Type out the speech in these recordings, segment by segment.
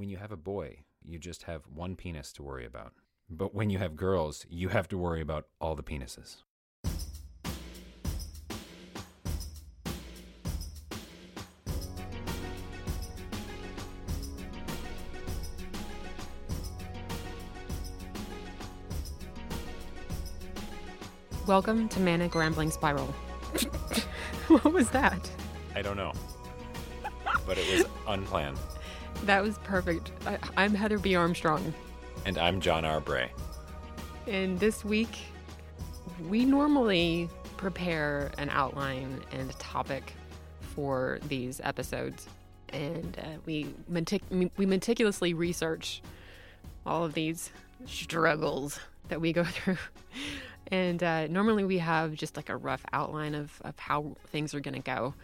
When you have a boy, you just have one penis to worry about. But when you have girls, you have to worry about all the penises. Welcome to Manic Rambling Spiral. what was that? I don't know. But it was unplanned. That was perfect. I, I'm Heather B. Armstrong, And I'm John R. Bray. and this week we normally prepare an outline and a topic for these episodes, and uh, we metic- we meticulously research all of these struggles that we go through. And uh, normally we have just like a rough outline of, of how things are going to go.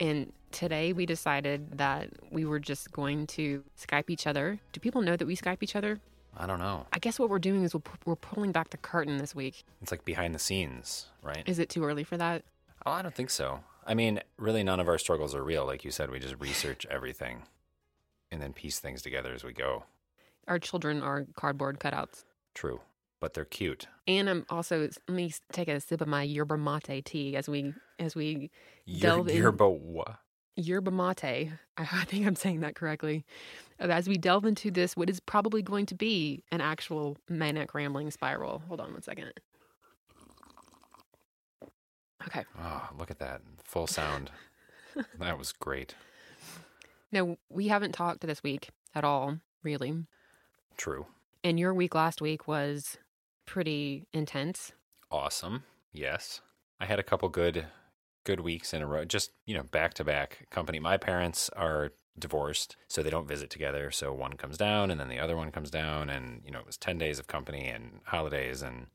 And today we decided that we were just going to Skype each other. Do people know that we Skype each other? I don't know. I guess what we're doing is we're, we're pulling back the curtain this week. It's like behind the scenes, right? Is it too early for that? Oh, I don't think so. I mean, really, none of our struggles are real. Like you said, we just research everything and then piece things together as we go. Our children are cardboard cutouts. True. But they're cute. And I'm also let me take a sip of my yerba mate tea as we as we You're, Delve in- you're what? Yerba mate. I, I think I'm saying that correctly. As we delve into this, what is probably going to be an actual manic rambling spiral. Hold on one second. Okay. Oh, look at that. Full sound. that was great. No, we haven't talked this week at all, really. True. And your week last week was pretty intense. Awesome. Yes. I had a couple good good weeks in a row. Just, you know, back to back company. My parents are divorced, so they don't visit together. So one comes down and then the other one comes down and, you know, it was 10 days of company and holidays and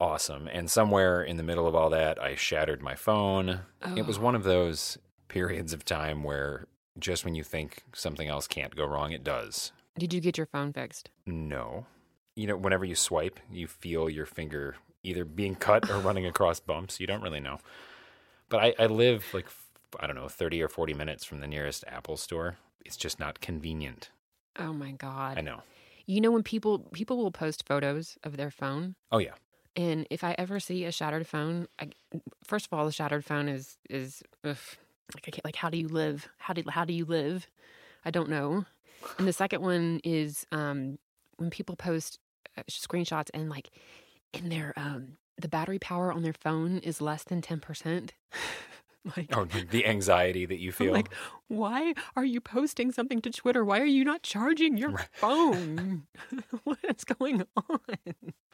awesome. And somewhere in the middle of all that, I shattered my phone. It was Oh. one of those periods of time where just when you think something else can't go wrong, it does. Did you get your phone fixed? No. You know, whenever you swipe, you feel your finger either being cut or running across bumps. You don't really know. But I, I live like, I don't know, 30 or 40 minutes from the nearest Apple store. It's just not convenient. Oh my god. I know. You know when people people will post photos of their phone Oh, yeah. and if I ever see a shattered phone, I, first of all, the shattered phone is is ugh, like I can't, like how do you live? How do how do you live? I don't know. And the second one is um, when people post uh, screenshots and like in their um, the battery power on their phone is less than ten percent. like Oh, the- anxiety that you I'm feel. like, why are you posting something to Twitter? Why are you not charging your Right. phone? what is going on?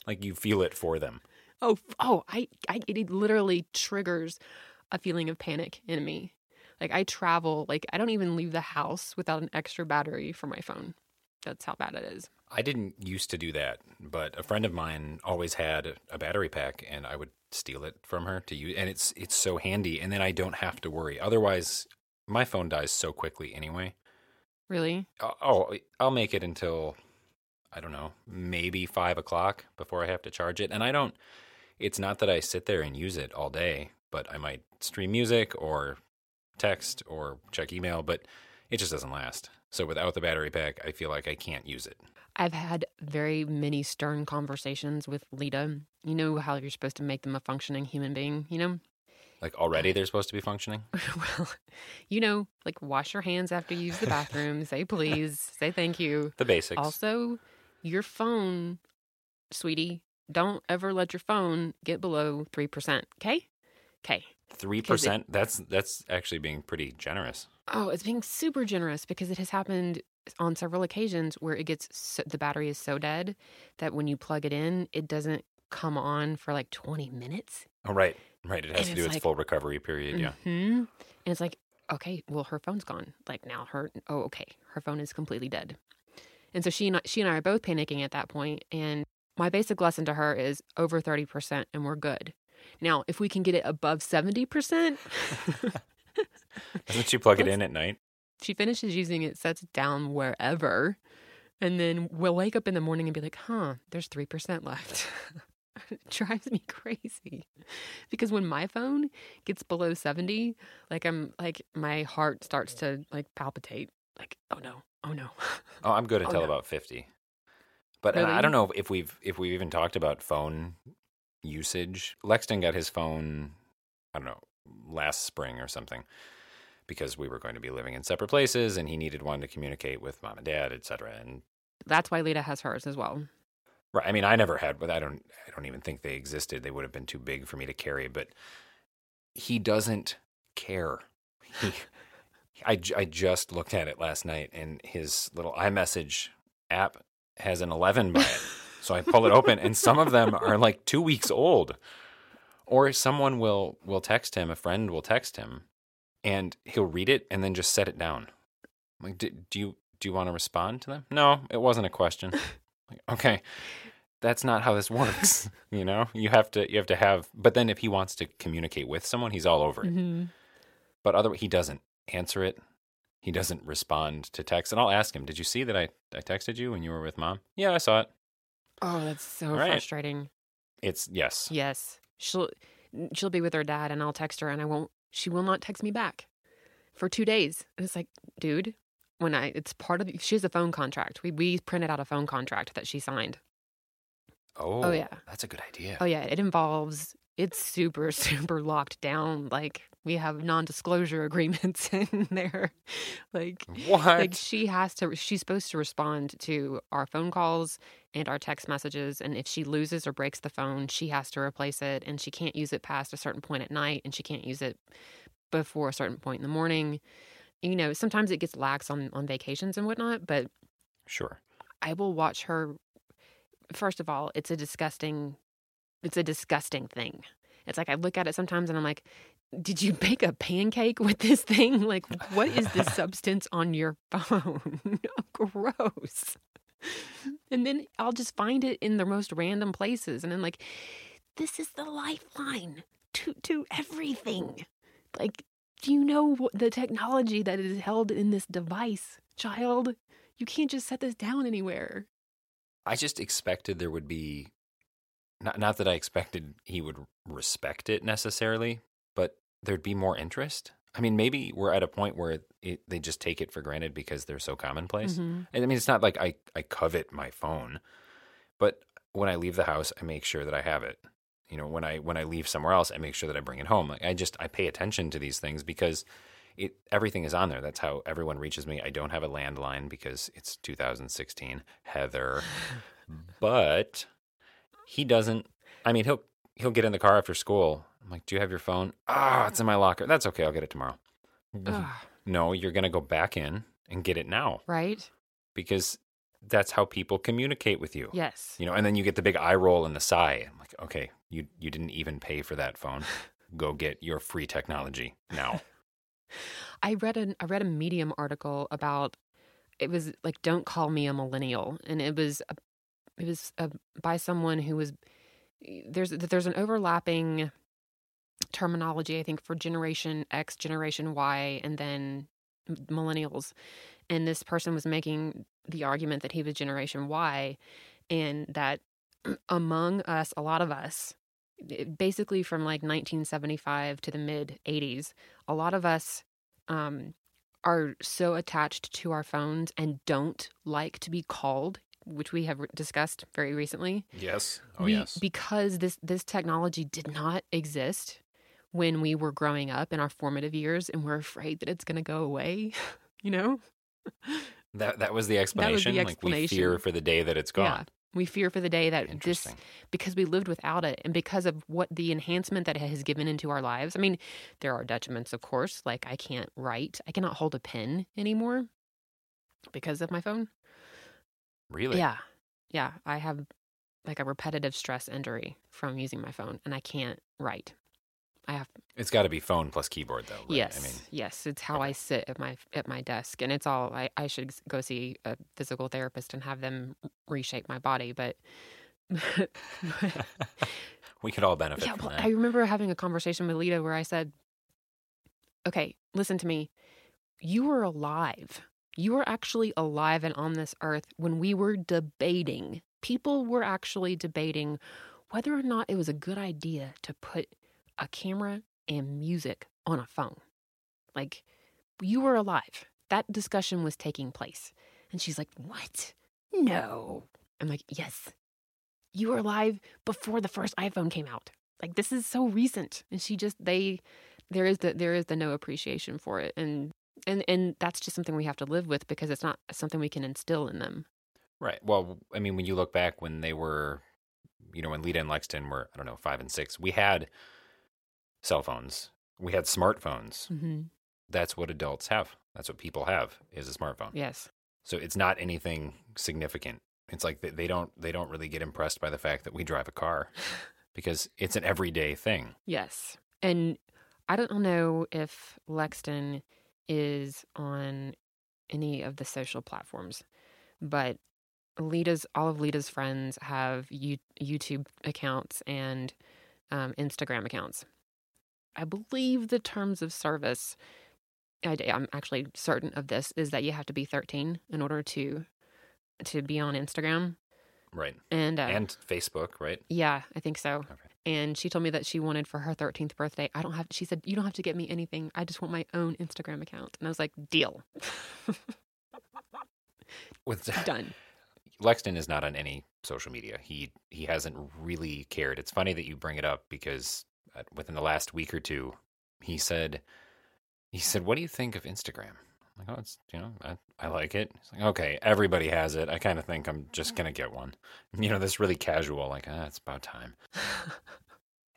like you feel it for them. Oh, oh, I, I, it literally triggers a feeling of panic in me. Like I travel, like I don't even leave the house without an extra battery for my phone. That's how bad it is. I didn't used to do that, but a friend of mine always had a battery pack, and I would steal it from her to use. And it's it's so handy, and then I don't have to worry. Otherwise, my phone dies so quickly anyway. Really? Oh, Oh, I'll make it until I don't know, maybe five o'clock before I have to charge it. And I don't. It's not that I sit there and use it all day, but I might stream music or text or check email, but it just doesn't last. So without the battery pack, I feel like I can't use it. I've had very many stern conversations with Leta. You know how you're supposed to make them a functioning human being, you know? Like already they're supposed to be functioning. well, you know, like wash your hands after you use the bathroom, say please, say thank you. The basics. Also, your phone, sweetie, don't ever let your phone get below 3%. Okay? Okay. Three percent. That's that's actually being pretty generous. Oh, it's being super generous because it has happened on several occasions where it gets so, the battery is so dead that when you plug it in, it doesn't come on for like 20 minutes. Oh right, right. It has And to do it's like- full recovery period. Yeah. hmm And it's like, okay, well, her phone's gone. Like now her, oh, okay, her phone is completely dead. And so she and I, she and I are both panicking at that point. And my basic lesson to her is over 30% and we're good. Now, if we can get it above 70%, Doesn't she plug it in at night? she finishes using it, sets it down wherever, and then we'll wake up in the morning and be like, huh, there's 3% left. it drives me crazy. Because when my phone gets below 70, like I'm like my heart starts to like palpitate. Like, oh no, oh no. Oh, I'm good Oh, until no. about 50. But and I don't know if we've if we've even talked about phone usage. Lexton got his phone, I don't know, last spring or something because we were going to be living in separate places and he needed one to communicate with mom and dad, et cetera. And That's why Leta has hers as well. right, I mean, I never had, but I don't I don't even think they existed. They would have been too big for me to carry, but he doesn't care. He I, I just looked at it last night and his little iMessage app has an 11 by it. so I pull it open and some of them are like 2 weeks old. Or someone will will text him, a friend will text him and he'll read it and then just set it down. I'm like do, do you do you want to respond to them? No, it wasn't a question. like, okay. That's not how this works, you know? You have to you have to have but then if he wants to communicate with someone, he's all over it Mm-hmm. but other he doesn't answer it. He doesn't respond to text, and I'll ask him, "Did you see that I I texted you when you were with mom?" Yeah, I saw it. Oh, that's so frustrating. It's yes. Yes. She'll she'll be with her dad and I'll text her and I won't she will not text me back for 2 days. And it's like, dude, when I it's part of she has a phone contract. We we printed out a phone contract that she signed. Oh, oh yeah. that's a good idea. Oh yeah, it involves it's super super locked down like we have non-disclosure agreements in there. Like What? like she has to she's supposed to respond to our phone calls and our text messages and if she loses or breaks the phone she has to replace it and she can't use it past a certain point at night and she can't use it before a certain point in the morning. You know sometimes it gets lax on on vacations and whatnot but sure. i will watch her. First of all it's a disgusting it's a disgusting thing. It's like i look at it sometimes and i'm like did you bake a pancake with this thing? Like what is this substance on your phone? Gross and then i'll just find it in the most random places and i'm like this is the lifeline to to everything. Like do you know what the technology that is held in this device child? You can't just set this down anywhere. I just expected there would be not not that I expected he would respect it necessarily, but there'd be more interest. I mean, maybe we're at a point where it, they just take it for granted because they're so commonplace. Mhm. And I mean, it's not like I, I covet my phone, but when I leave the house, I make sure that I have it. You know, when I when I leave somewhere else, I make sure that I bring it home. Like I just I pay attention to these things because it everything is on there. That's how everyone reaches me. I don't have a landline because it's 2016. Heather, but he doesn't. I mean, he'll he'll get in the car after school. I'm like, "Do you have your phone?" Ah, it's in my locker. That's okay. I'll get it tomorrow. Ugh, No, you're gonna go back in and get it now right because that's how people communicate with you. yes You know, and then you get the big eye roll and the sigh. I'm like, okay, you you didn't even pay for that phone. Go get your free technology now. I read an I read a Medium article about it was like don't call me a millennial and it was a, it was a, by someone who was there's there's an overlapping terminology I think for generation X, generation Y and then millennials and this person was making the argument that he was generation Y and that among us a lot of us basically from like 1975 to the mid 80s a lot of us um, are so attached to our phones and don't like to be called, which we have discussed very recently. Yes. Oh We- yes. Because this this technology did not exist when we were growing up in our formative years, and we're afraid that it's going to go away. You know? that that was the explanation. Like we explanation. fear for the day that it's gone. We fear for the day that this because we lived without it and because of what the enhancement that it has given into our lives. I mean, there are detriments, of course. Like I can't write, I cannot hold a pen anymore because of my phone. Really? Yeah. Yeah. I have like a repetitive stress injury from using my phone and I can't write. I have It's got to be phone plus keyboard, though. Right? yes, I mean, yes. It's how I sit at my at my desk, and it's all. I I should go see a physical therapist and have them reshape my body, but. we could all benefit yeah, from well, that. I remember having a conversation with Leta where I said, "Okay, listen to me. You were alive. You were actually alive and on this earth when we were debating. People were actually debating whether or not it was a good idea to put a camera and music on a phone. Like, you were alive. That discussion was taking place." And she's like, "What? No." I'm like, "Yes." You were alive before the first iPhone came out. Like this is so recent. And she just they there is the there is the no appreciation for it. And and and that's just something we have to live with because it's not something we can instill in them. Right. Well, I mean, when you look back when they were, you know, when Leta and Lexton were, I don't know, five and six, we had cell phones, we had smartphones. Mm-hmm. That's what adults have. That's what people have is a smartphone. Yes. So it's not anything significant. It's like they, don't they don't really get impressed by the fact that we drive a car because it's an everyday thing. Yes. And I don't know if Lexton is on any of the social platforms, but Leta's all of Leta's friends have you, YouTube accounts and um, Instagram accounts. I believe the terms of service. I, am actually certain of this is that you have to be 13 in order to to be on Instagram Right. and uh, And Facebook, right? yeah, I think so. Okay. And she told me that she wanted for her 13th birthday. I don't have, she said, you don't have to get me anything. I just want my own Instagram account. And I was like, deal. With Done. Lexington is not on any social media. He he hasn't really cared. It's funny that you bring it up because within the last week or two, he said he said, "What do you think of Instagram?" I'm like, "Oh, it's you know, I, I like it." He's like, "Okay, everybody has it. I kind of think I'm just gonna get one." You know, this really casual, like, ah, it's about time.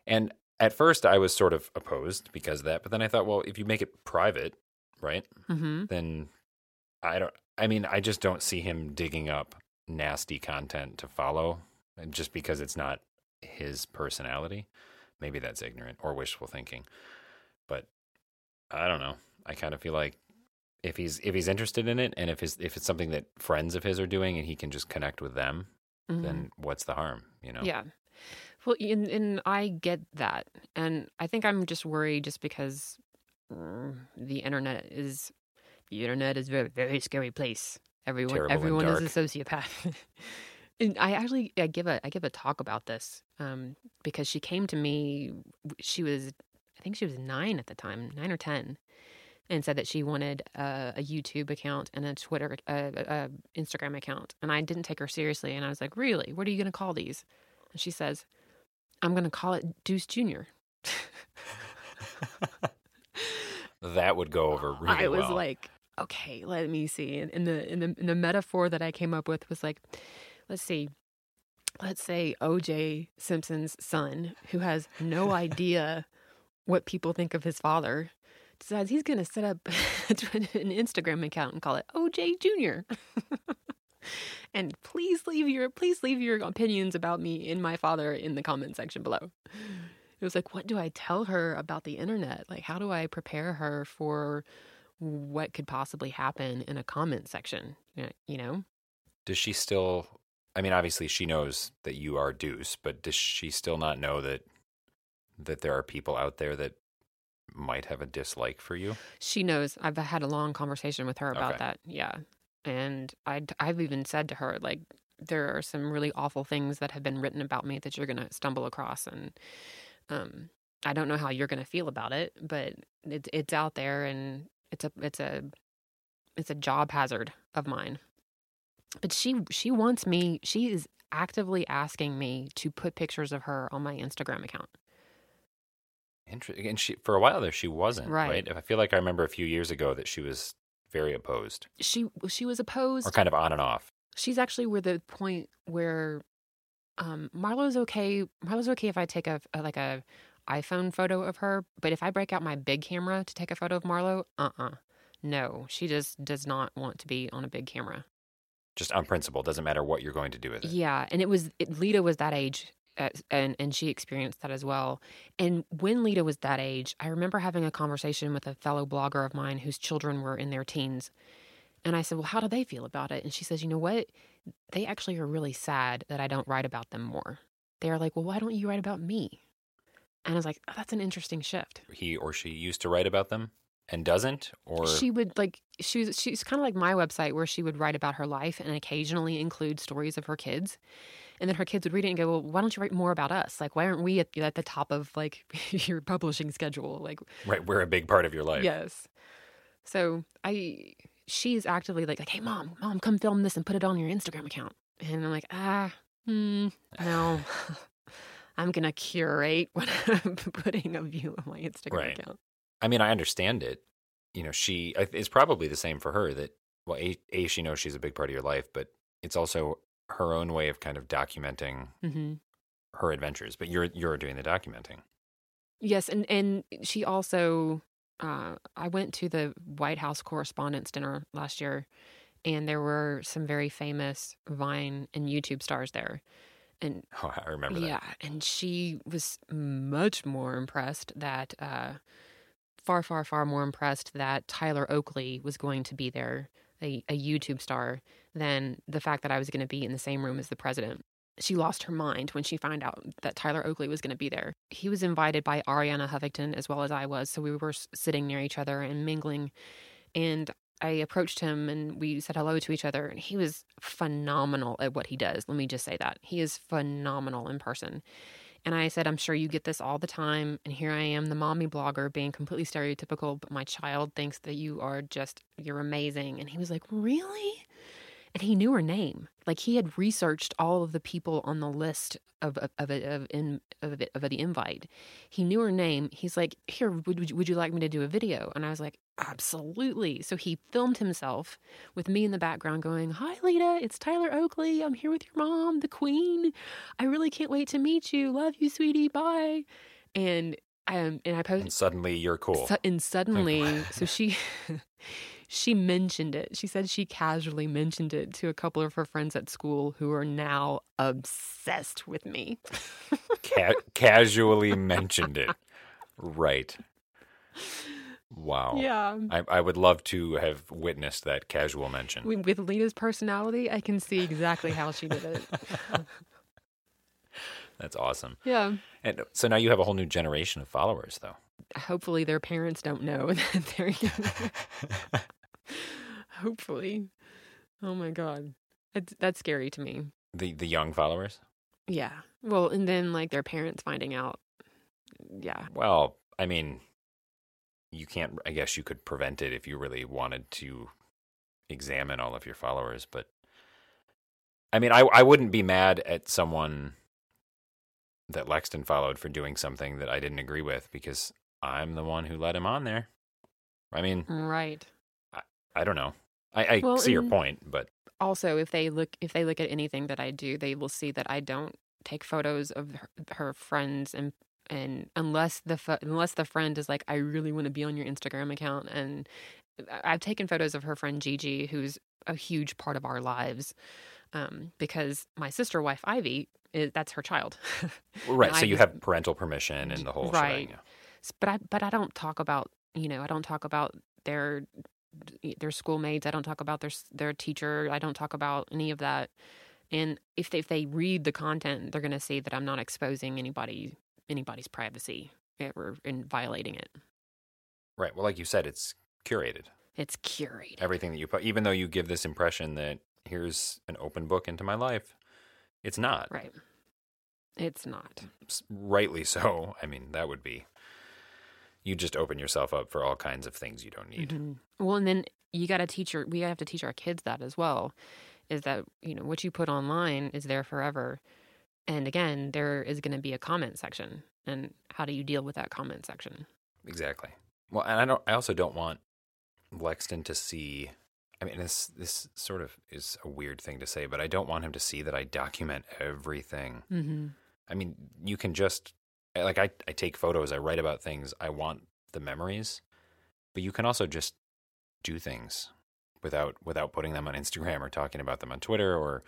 And at first, I was sort of opposed because of that, but then I thought, well, if you make it private, right, mm-hmm. then I don't. I mean, I just don't see him digging up nasty content to follow, just because it's not his personality. Maybe that's ignorant or wishful thinking, but I don't know. I kind of feel like if he's if he's interested in it, and if his if it's something that friends of his are doing, and he can just connect with them, then what's the harm? You know? Mm-hmm. Yeah. Well, and, and I get that. And I think I'm just worried just because mm, the internet is, the internet is a very, very scary place. Everyone, Terrible everyone is a sociopath. and I actually, I give a, I give a talk about this um, because she came to me, she was, I think she was nine at the time, nine or 10 and said that she wanted a, a YouTube account and a Twitter, a, a Instagram account, and I didn't take her seriously. And I was like, "Really? What are you going to call these?" And she says, "I'm going to call it Dooce Junior." that would go over really well. I was well. like, "Okay, let me see." And, and the and the and the metaphor that I came up with was like, let's see. Let's say OJ Simpson's son, who has no idea what people think of his father, decides he's going to set up an Instagram account and call it OJ Junior. and please leave your please leave your opinions about me and my father in the comment section below. It was like, what do I tell her about the internet? Like, how do I prepare her for what could possibly happen in a comment section? You know? Does she still? I mean, obviously she knows that you are Dooce, but does she still not know that that there are people out there that might have a dislike for you? She knows. I've had a long conversation with her about Okay. that. Yeah. And I, I've even said to her, like, there are some really awful things that have been written about me that you're going to stumble across. And um, I don't know how you're going to feel about it, but it's it's out there and it's a, it's a, it's a job hazard of mine. But she, she wants me, she is actively asking me to put pictures of her on my Instagram account. Interesting. And she, for a while there, she wasn't Right. right. I feel like I remember a few years ago that she was very opposed, She, she was opposed. or kind of on and off. she's actually where the point where um Marlo's okay. Marlo's okay if I take a, a like a iPhone photo of her, but if I break out my big camera to take a photo of Marlo, uh-uh. No, she just does not want to be on a big camera. Just on principle, doesn't matter what you're going to do with it. Yeah, and it was it, Leta was that age. uh, and and she experienced that as well. And when Leta was that age, I remember having a conversation with a fellow blogger of mine whose children were in their teens. And I said, "Well, how do they feel about it?" And she says, "You know what? They actually are really sad that I don't write about them more. They're like, "Well, why don't you write about me?" And I was like, oh, "That's an interesting shift." He or she used to write about them and doesn't, or she would like she was she's kind of like my website where she would write about her life and occasionally include stories of her kids and then her kids would read it and go well why don't you write more about us? Like why aren't we at, at the top of like your publishing schedule? Like right we're a big part of your life. Yes. So i she's actively like like hey mom mom come film this and put it on your instagram account. And i'm like ah hmm, no. I'm gonna curate what i'm putting a view of my instagram Right. account I mean, I understand it. You know, she it's probably the same for her that well, a, a she knows she's a big part of your life, but it's also her own way of kind of documenting mm-hmm. her adventures. But you're you're doing the documenting. Yes, and and she also uh, I went to the White House Correspondents' Dinner last year, and there were some very famous Vine and YouTube stars there, and Oh, I remember that. yeah, and she was much more impressed that uh, far, far, far more impressed that Tyler Oakley was going to be there, a, a YouTube star, than the fact that I was going to be in the same room as the president. She lost her mind when she found out that Tyler Oakley was going to be there. He was invited by Arianna Huffington as well as I was, so we were sitting near each other and mingling. And I approached him and we said hello to each other, and he was phenomenal at what he does. Let me just say that. He is phenomenal in person. And I said, I'm sure you get this all the time. And here I am, the mommy blogger, being completely stereotypical, but my child thinks that you are just, you're amazing. And he was like, Really? And he knew her name. Like he had researched all of the people on the list of of of, of, in, of, of the invite. He knew her name. He's like, "Here, would would you, would you like me to do a video?" And I was like, "Absolutely." So he filmed himself with me in the background, going, "Hi, Leta. It's Tyler Oakley. I'm here with your mom, the Queen. I really can't wait to meet you. Love you, sweetie. Bye." And um, and I posted. And suddenly you're cool. Su- and suddenly, so she she mentioned it. She said she casually mentioned it to a couple of her friends at school who are now obsessed with me. Ca- casually mentioned it. Right. Wow. Yeah. I, I would love to have witnessed that casual mention. With Lena's personality, I can see exactly how she did it. That's awesome. yeah. And so now you have a whole new generation of followers, though. Hopefully, their parents don't know that they're. Hopefully. Oh my God. That's, that's scary to me. The the young followers. Yeah. Well, and then like their parents finding out. Yeah. Well, I mean, you can't. I guess you could prevent it if you really wanted to examine all of your followers, but I mean, I I wouldn't be mad at someone that Lexton followed for doing something that I didn't agree with because I'm the one who let him on there. I mean, Right. I don't know. I, I Well, see your point, but also if they look if they look at anything that I do, they will see that I don't take photos of her, her friends and and unless the pho- unless the friend is like I really want to be on your Instagram account and I've taken photos of her friend Gigi who's a huge part of our lives um, because my sister wife Ivy is that's her child. right. So I you have parental permission and the whole Right. shebang. But I but I don't talk about you know I don't talk about their their schoolmates. I don't talk about their their teacher. I don't talk about any of that. And if they, if they read the content, they're going to see that I'm not exposing anybody anybody's privacy eh, or in violating it. Right. Well, like you said, it's curated. It's curated. Everything that you put, even though you give this impression that here's an open book into my life, it's not. Right. It's not. Rightly so. I mean, that would be. You just open yourself up for all kinds of things you don't need. Mhm. Well, and then you got to teach your we have to teach our kids that as well. Is that you know what you put online is there forever, and again there is going to be a comment section, and how do you deal with that comment section? Exactly. Well, and I don't. I also don't want Lexton to see. I mean, this this sort of is a weird thing to say, but I don't want him to see that I document everything. Mm-hmm. I mean, you can just like I I take photos, I write about things, I want the memories, but you can also just do things without without putting them on Instagram or talking about them on Twitter or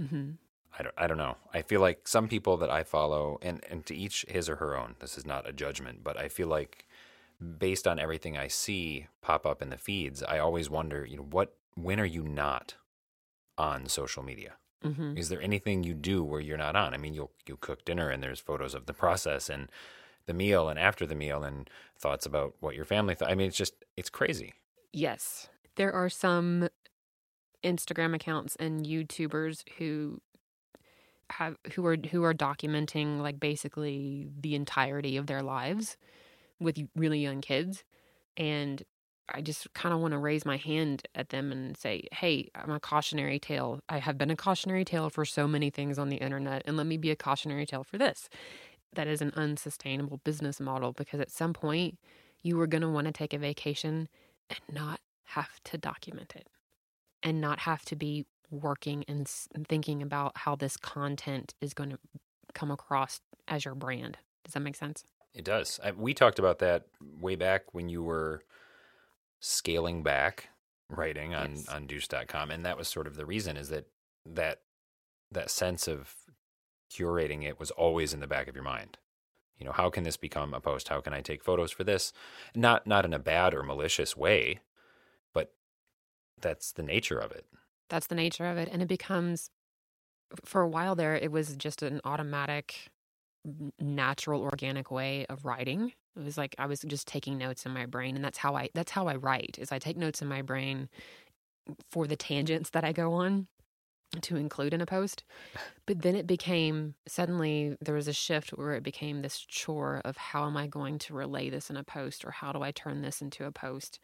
Mm-hmm. I don't, I don't know. I feel like some people that I follow, and, and to each his or her own, this is not a judgment, but I feel like based on everything I see pop up in the feeds, I always wonder, you know, what, when are you not on social media? Mm-hmm. Is there anything you do where you're not on? I mean, you'll, you cook dinner and there's photos of the process and the meal and after the meal and thoughts about what your family thought. I mean, it's just, it's crazy. Yes. There are some Instagram accounts and YouTubers who have who are who are documenting like basically the entirety of their lives with really young kids and I just kind of want to raise my hand at them and say, "Hey, I'm a cautionary tale. I have been a cautionary tale for so many things on the internet, and let me be a cautionary tale for this." That is an unsustainable business model because at some point you are going to want to take a vacation and not have to document it and not have to be working and thinking about how this content is going to come across as your brand. Does that make sense? It does. I, we talked about that way back when you were scaling back writing on Yes. on Dooce.com, and that was sort of the reason is that that that sense of curating it was always in the back of your mind. You know, how can this become a post? How can I take photos for this? Not not in a bad or malicious way, but that's the nature of it. That's the nature of it. And it becomes, for a while there, it was just an automatic, natural, organic way of writing. It was like I was just taking notes in my brain, and that's how I that's how I write. Is I take notes in my brain for the tangents that I go on to include in a post. But then it became suddenly there was a shift where it became this chore of how am I going to relay this in a post or how do I turn this into a post?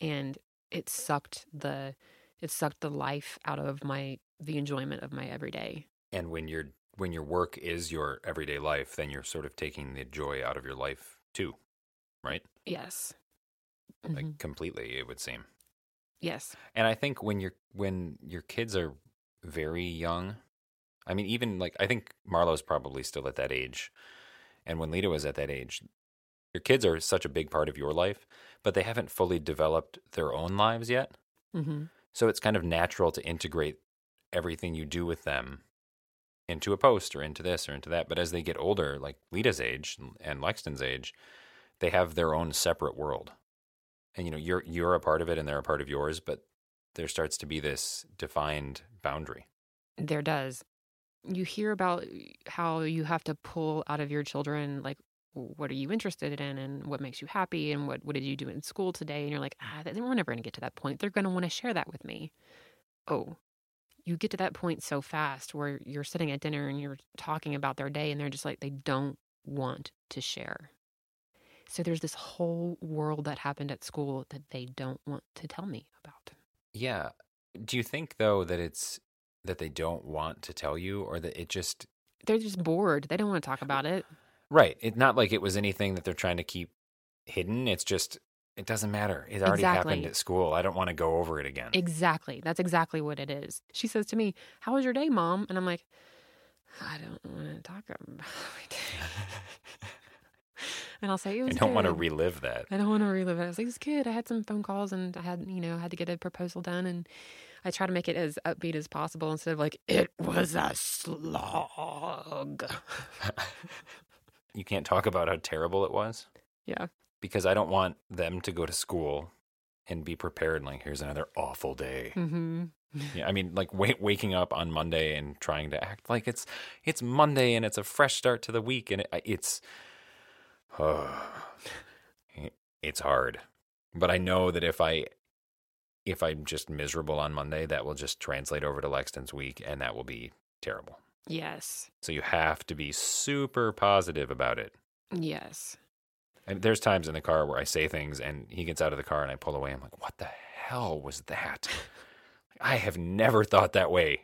And it sucked the it sucked the life out of my the enjoyment of my everyday. And when your when your work is your everyday life, then you're sort of taking the joy out of your life too, right? Yes. Like Mhm. completely, it would seem. yes. And I think when you're when your kids are very young, I mean, even like I think Marlo's probably still at that age, and when Leta was at that age, your kids are such a big part of your life, but they haven't fully developed their own lives yet. hmm So it's kind of natural to integrate everything you do with them into a post or into this or into that. But as they get older, like Leta's age and Lexton's age, they have their own separate world. And you know, you're you're a part of it and they're a part of yours, but there starts to be this defined boundary. There does. You hear about how you have to pull out of your children like what are you interested in and what makes you happy and what what did you do in school today and you're like ah we're never going to get to that point they're going to want to share that with me oh you get to that point so fast where you're sitting at dinner and you're talking about their day and they're just like they don't want to share so there's this whole world that happened at school that they don't want to tell me about Yeah. Do you think though that it's that they don't want to tell you or that it just they're just bored they don't want to talk about it Right. It's not like it was anything that they're trying to keep hidden. It's just it doesn't matter. It already happened at school. I don't want to go over it again. Exactly. That's exactly what it is. She says to me, How was your day, mom? And I'm like, I don't want to talk about my day. and I'll say, It was I don't want to relive that. I don't want to relive it. I was like, It's good. I had some phone calls and I had, you know, had to get a proposal done. And I try to make it as upbeat as possible instead of like, It was a slog. You can't talk about how terrible it was yeah. Because I don't want them to go to school and be prepared like here's another awful day. hmm Yeah, I mean like wait, waking up on Monday and trying to act like it's it's Monday and it's a fresh start to the week and it, it's it- it's hard. But I know that if I if I'm just miserable on Monday, that will just translate over to Lexton's week and that will be terrible. Yes. So you have to be super positive about it. Yes. And there's times in the car where I say things and he gets out of the car and I pull away. I'm like, what the hell was that? I have never thought that way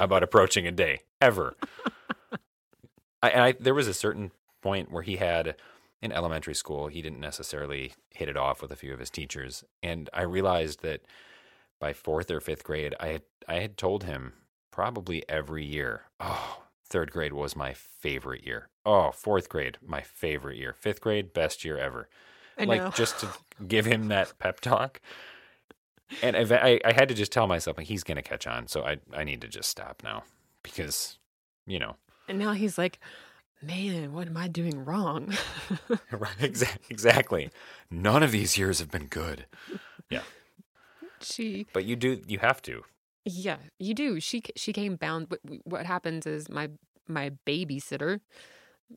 about approaching a day, ever. I, and I, there was a certain point where he had in elementary school, he didn't necessarily hit it off with a few of his teachers. And I realized that by fourth or fifth grade, I had, I had told him probably every year, oh, third grade was my favorite year. Oh, fourth grade, my favorite year. Fifth grade, best year ever. I like know. just to give him that pep talk. And I, I, had to just tell myself like he's gonna catch on, so I I need to just stop now because, you know, And now he's like, man, what am I doing wrong? right, exactly. None of these years have been good. Yeah, she, but you do, you have to. Yeah, you do. She she came bound. What, what happens is my my babysitter,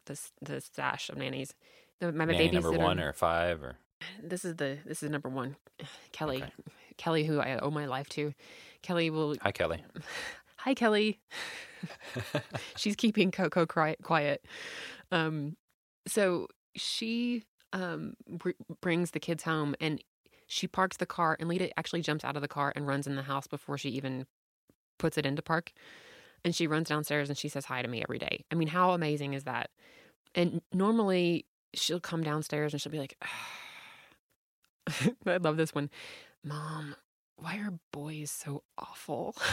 the the stash of nannies, the, my Nanny babysitter. number one or five or this is the this is number one, Kelly. Okay. Kelly, who I owe my life to. Kelly will. hi Kelly. Hi, Kelly. She's keeping Coco quiet. Um, so she um br- brings the kids home and she parks the car and Leta actually jumps out of the car and runs in the house before she even puts it into park. And she runs downstairs and she says hi to me every day. I mean, how amazing is that? And normally she'll come downstairs and she'll be like, I love this one. Mom, why are boys so awful?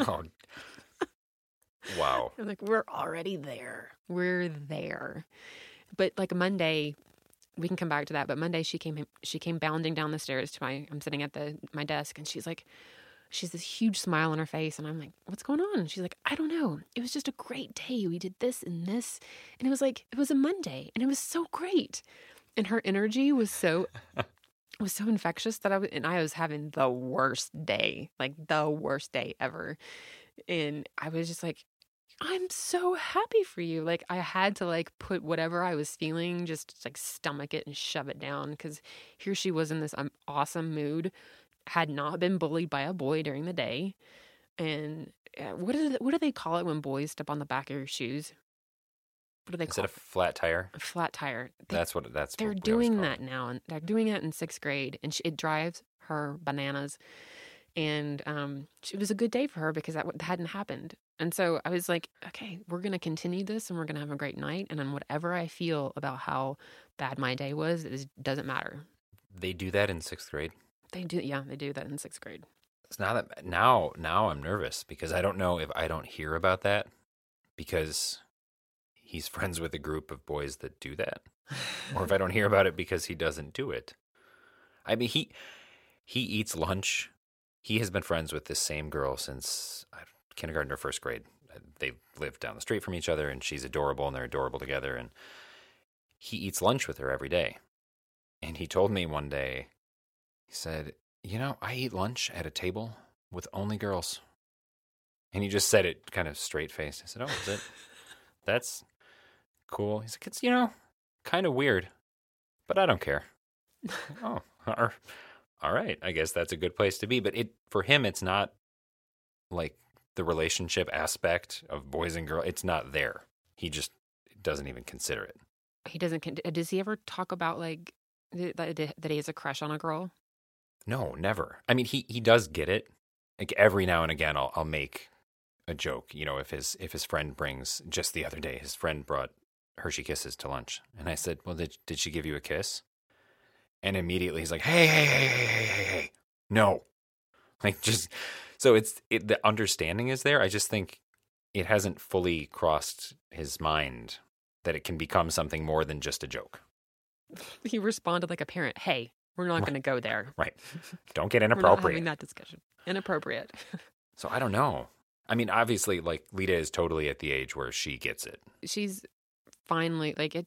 Oh, wow. I'm like, we're already there. We're there. But like Monday, we can come back to that. But Monday, she came she came bounding down the stairs to my. I'm sitting at the my desk, and she's like, she's this huge smile on her face, and I'm like, what's going on? She's like, I don't know. It was just a great day. We did this and this, and it was like it was a Monday, and it was so great. And her energy was so was so infectious that I was, and I was having the worst day, like the worst day ever. And I was just like, I'm so happy for you. Like I had to like put whatever I was feeling, just like stomach it and shove it down because here she was in this um, awesome mood, had not been bullied by a boy during the day, and uh, what do they, what do they call it when boys step on the back of your shoes? What do they Is call it a flat tire? a flat tire? They- That's what. That's. they're what doing that now, and they're doing it in sixth grade, and she, it drives her bananas. And um, it was a good day for her because that hadn't happened. And so I was like, okay, we're going to continue this, and we're going to have a great night. And then whatever I feel about how bad my day was, it doesn't matter. They do that in sixth grade. They do, yeah, they do that in sixth grade. It's not that now. Now I'm nervous because I don't know if I don't hear about that because he's friends with a group of boys that do that, or if I don't hear about it because he doesn't do it. I mean, he he eats lunch. He has been friends with this same girl since kindergarten or first grade. Uh, They live down the street from each other, and she's adorable, and they're adorable together. And he eats lunch with her every day. And he told me one day, he said, You know, I eat lunch at a table with only girls. And he just said it kind of straight faced. I said, Oh, is it? That's cool. He's like, It's, you know, kind of weird, but I don't care. oh, all- right. I guess that's a good place to be. But it for him, it's not like the relationship aspect of boys and girls. It's not there. He just doesn't even consider it. He doesn't. con- Does he ever talk about like th- that that he has a crush on a girl? No, never. I mean, he he does get it. Like every now and again, I'll I'll make a joke. You know, if his if his friend brings just the other day, his friend brought Hershey Kisses to lunch, and I said, "Well, did did she give you a kiss?" And immediately he's like, "Hey, hey, hey, hey, hey, hey, hey, no!" Like just so it's it, the understanding is there. I just think it hasn't fully crossed his mind that it can become something more than just a joke. He responded like a parent. Hey, we're not Right. going to go there. Right? Don't get We're not inappropriate. having that discussion. Inappropriate. So I don't know. I mean, obviously, like Leta is totally at the age where she gets it. she's finally like it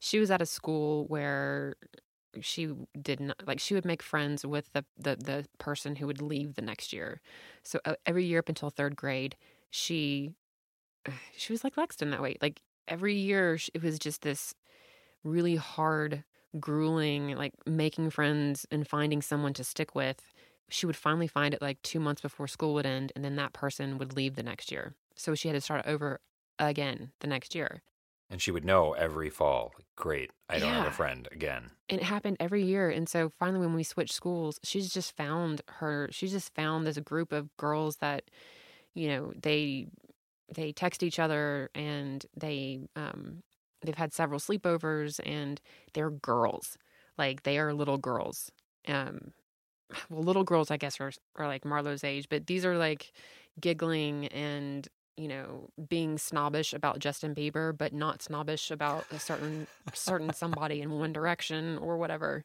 she was at a school where she did not like she would make friends with the the, the person who would leave the next year. So uh, every year up until third grade she she was like lexton that way. Like every year it was just this really hard grueling like making friends and finding someone to stick with. She would finally find it like two months before school would end and then that person would leave the next year. So she had to start over again the next year And she would know every fall, like, great, I don't have a friend again. and it happened every year and so finally when we switched schools she's just found her she's just found this group of girls that you know they they text each other and they um they've had several sleepovers and they're girls like they are little girls um well little girls i guess are, are like marlo's age but these are like giggling and you know, being snobbish about Justin Bieber, but not snobbish about a certain certain somebody in One Direction or whatever.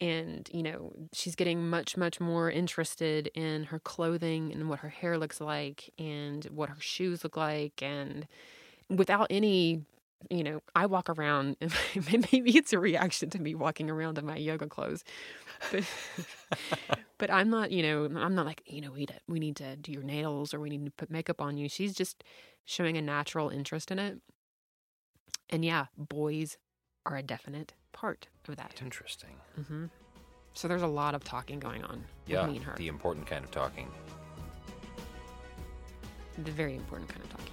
And you know, she's getting much much more interested in her clothing and what her hair looks like and what her shoes look like, and without any you know, I walk around, and maybe it's a reaction to me walking around in my yoga clothes, but but I'm not, you know, I'm not like, you know, we need to, we need to do your nails or we need to put makeup on you. She's just showing a natural interest in it, and yeah, boys are a definite part of that. Interesting. Mm-hmm. So there's a lot of talking going on Yeah, me and her. the important kind of talking. the very important kind of talking.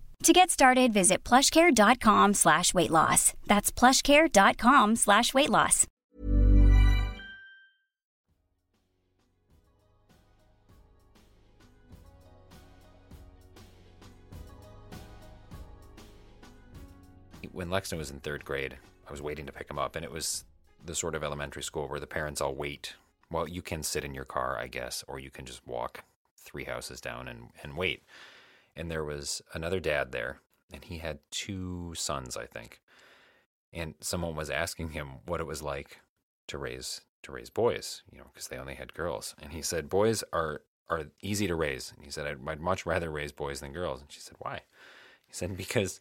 To get started, visit plushcare.com slash weight loss. That's plushcare.com slash weight loss. When Lexington was in third grade, I was waiting to pick him up, and it was the sort of elementary school where the parents all wait. Well, you can sit in your car, I guess, or you can just walk three houses down and, and wait. And there was another dad there, and he had two sons, I think. And someone was asking him what it was like to raise to raise boys, you know, because they only had girls. And he said, "Boys are are easy to raise." And he said, "I'd, I'd much rather raise boys than girls." And she said, "Why?" He said, "Because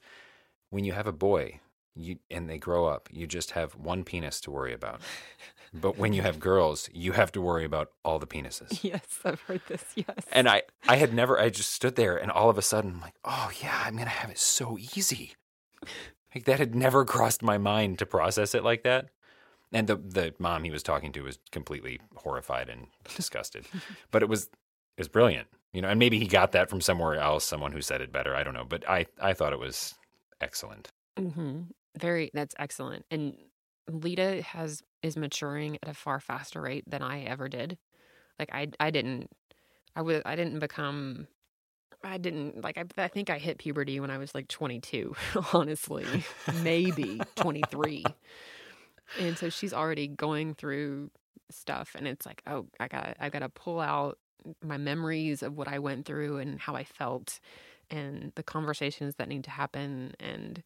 when you have a boy, you and they grow up, you just have one penis to worry about. But when you have girls, you have to worry about all the penises." Yes, I've heard this. Yes. And I, I had never, I just stood there and all of a sudden, I'm like, oh yeah, I'm going to have it so easy. Like that had never crossed my mind to process it like that. And the, the mom he was talking to was completely horrified and disgusted. but it was, it was brilliant, you know, and maybe he got that from somewhere else, someone who said it better. I don't know. But I, I thought it was excellent. hmm Very, that's excellent. And Leta has is maturing at a far faster rate than I ever did. Like I, I didn't, I was, I didn't become, I didn't like. I, I think I hit puberty when I was like 22. Honestly, maybe 23. And so she's already going through stuff, and it's like, oh, I got, I got to pull out my memories of what I went through and how I felt, and the conversations that need to happen, and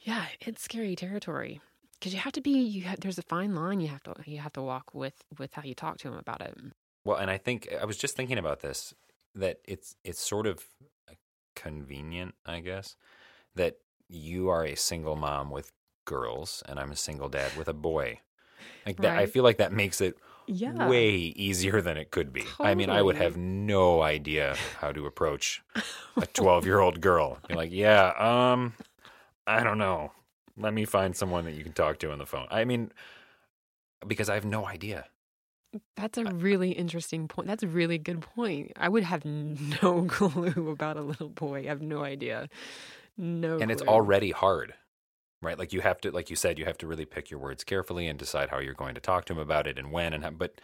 yeah, it's scary territory because you have to be. You have, there's a fine line you have to you have to walk with with how you talk to him about it. Well, and I think I was just thinking about this that it's it's sort of convenient, I guess, that you are a single mom with girls and I'm a single dad with a boy. Like that I feel like that makes it Yeah. way easier than it could be. I mean, I would have no idea how to approach a 12-year-old girl. Be like, "Yeah, um I don't know. Let me find someone that you can talk to on the phone." I mean, because I have no idea. That's a really interesting point. That's a really good point. I would have no clue about a little boy. I have no idea. No. and it's already hard right like you have to like you said you have to really pick your words carefully and decide how you're going to talk to him about it and when and how, but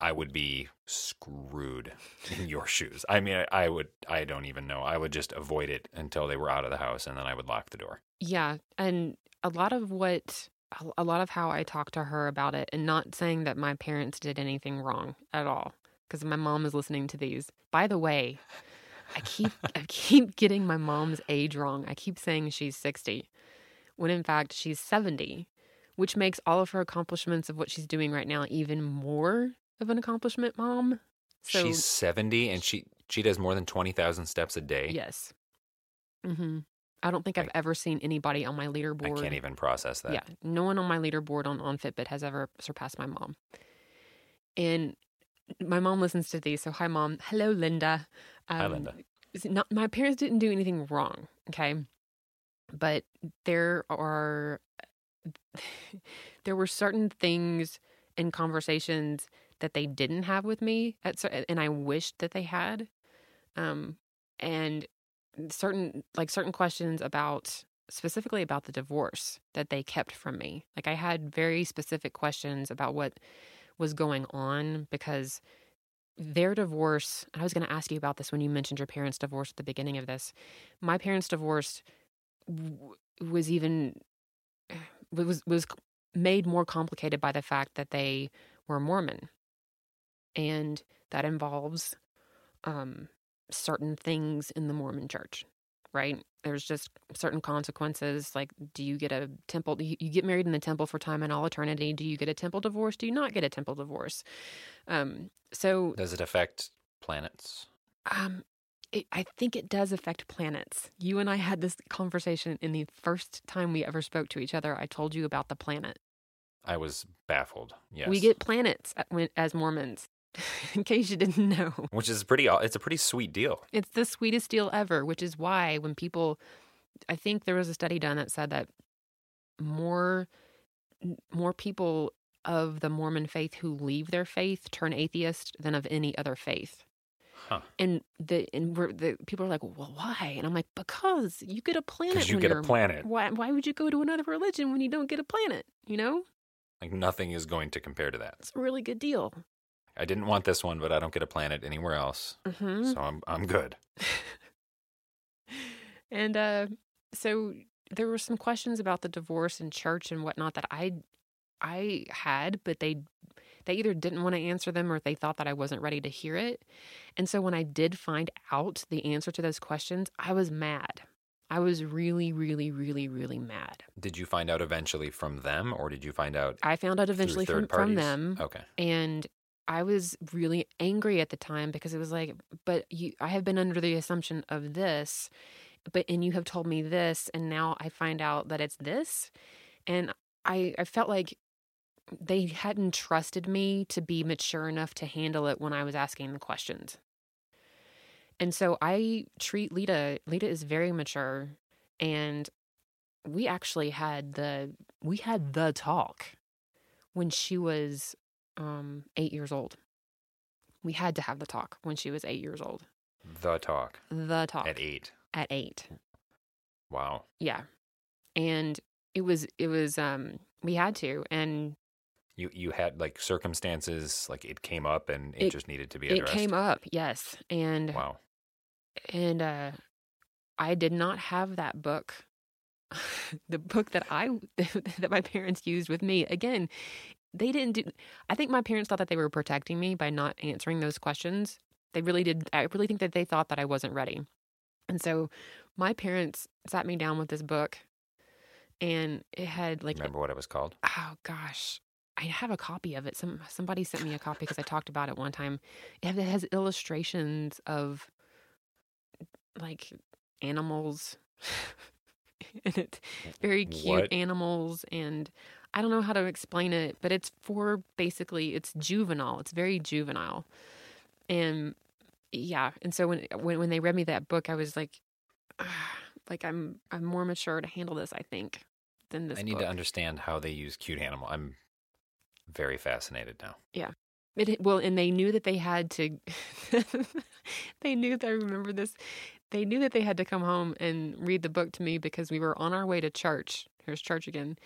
i would be screwed in your shoes i mean I, I would i don't even know i would just avoid it until they were out of the house and then i would lock the door Yeah, and a lot of what a- a lot of how I talk to her about it and not saying that my parents did anything wrong at all because my mom is listening to these. By the way, I keep I keep getting my mom's age wrong. I keep saying she's 60 when in fact she's 70, which makes all of her accomplishments of what she's doing right now even more of an accomplishment mom. So She's 70 and she she does more than 20,000 steps a day. yes. hmm I don't think I've ever seen anybody on my leaderboard. I can't even process that. Yeah, no one on my leaderboard on, on Fitbit has ever surpassed my mom. And my mom listens to these, so hi, mom. Hello, Linda. Hi, Um, Linda. Not, my parents didn't do anything wrong, okay? But there are there were certain things and conversations that they didn't have with me, at, and I wished that they had. Um, and certain like certain questions about specifically about the divorce that they kept from me. Like I had very specific questions about what was going on because their divorce, I was going to ask you about this when you mentioned your parents' divorce at the beginning of this. My parents' divorce w- was even was was made more complicated by the fact that they were Mormon. And that involves um certain things in the Mormon church, right? There's just certain consequences. Like, do you get a temple? You, you get married in the temple for time and all eternity. Do you get a temple divorce? Do you not get a temple divorce? Um, so, Does it affect planets? um, it, I think it does affect planets. You and I had this conversation in the first time we ever spoke to each other. I told you about the planet. I was baffled. Yes. We get planets at- when- as Mormons. in case you didn't know. which is pretty uh, it's a pretty sweet deal. It's the sweetest deal ever, which is why when people, I think there was a study done that said that more, more people of the Mormon faith who leave their faith turn atheist than of any other faith. Huh. And the and we're, the people are like, well, why? And I'm like, because you get a planet. You when get a planet. Why? Why would you go to another religion when you don't get a planet? You know, Like nothing is going to compare to that. it's a really good deal. I didn't want this one, but I don't get a planet anywhere else. hmm So I'm I'm good. and uh, so there were some questions about the divorce and church and whatnot that I I had, but they they either didn't want to answer them or they thought that I wasn't ready to hear it. And so when I did find out the answer to those questions, I was mad. I was really, really, really, really mad. Did you find out eventually from them or did you find out I found out eventually from, third from them. Okay. and I was really angry at the time because it was like, but you, I have been under the assumption of this, but and you have told me this, and now I find out that it's this, and I I felt like they hadn't trusted me to be mature enough to handle it when I was asking the questions. And so I treat Leta. Leta is very mature, and we actually had the we had the talk when she was um, eight years old. We had to have the talk when she was eight years old. The talk The talk at 8. At eight, Wow. yeah, and it was it was um we had to, and You you had like circumstances like it came up and it, It- just needed to be it addressed. came up, yes, and Wow. and uh, I did not have that book. the book that I that my parents used with me again, they didn't do. I think my parents thought that they were protecting me by not answering those questions. They really did. I really think that they thought that I wasn't ready, and so my parents sat me down with this book, and it had like Remember what it was called? oh gosh i have a copy of it some somebody sent me a copy because i talked about it one time it has illustrations of like animals and it's very cute What? animals and i don't know how to explain it but it's for basically it's juvenile it's very juvenile and yeah and so when when, when they read me that book i was like like i'm i'm more mature to handle this i think than this I need book. to understand how they use cute animal. I'm very fascinated now. Yeah. It, well, and they knew that they had to. they knew that I remember this. They knew that they had to come home and read the book to me because we were on our way to church. Here's church again,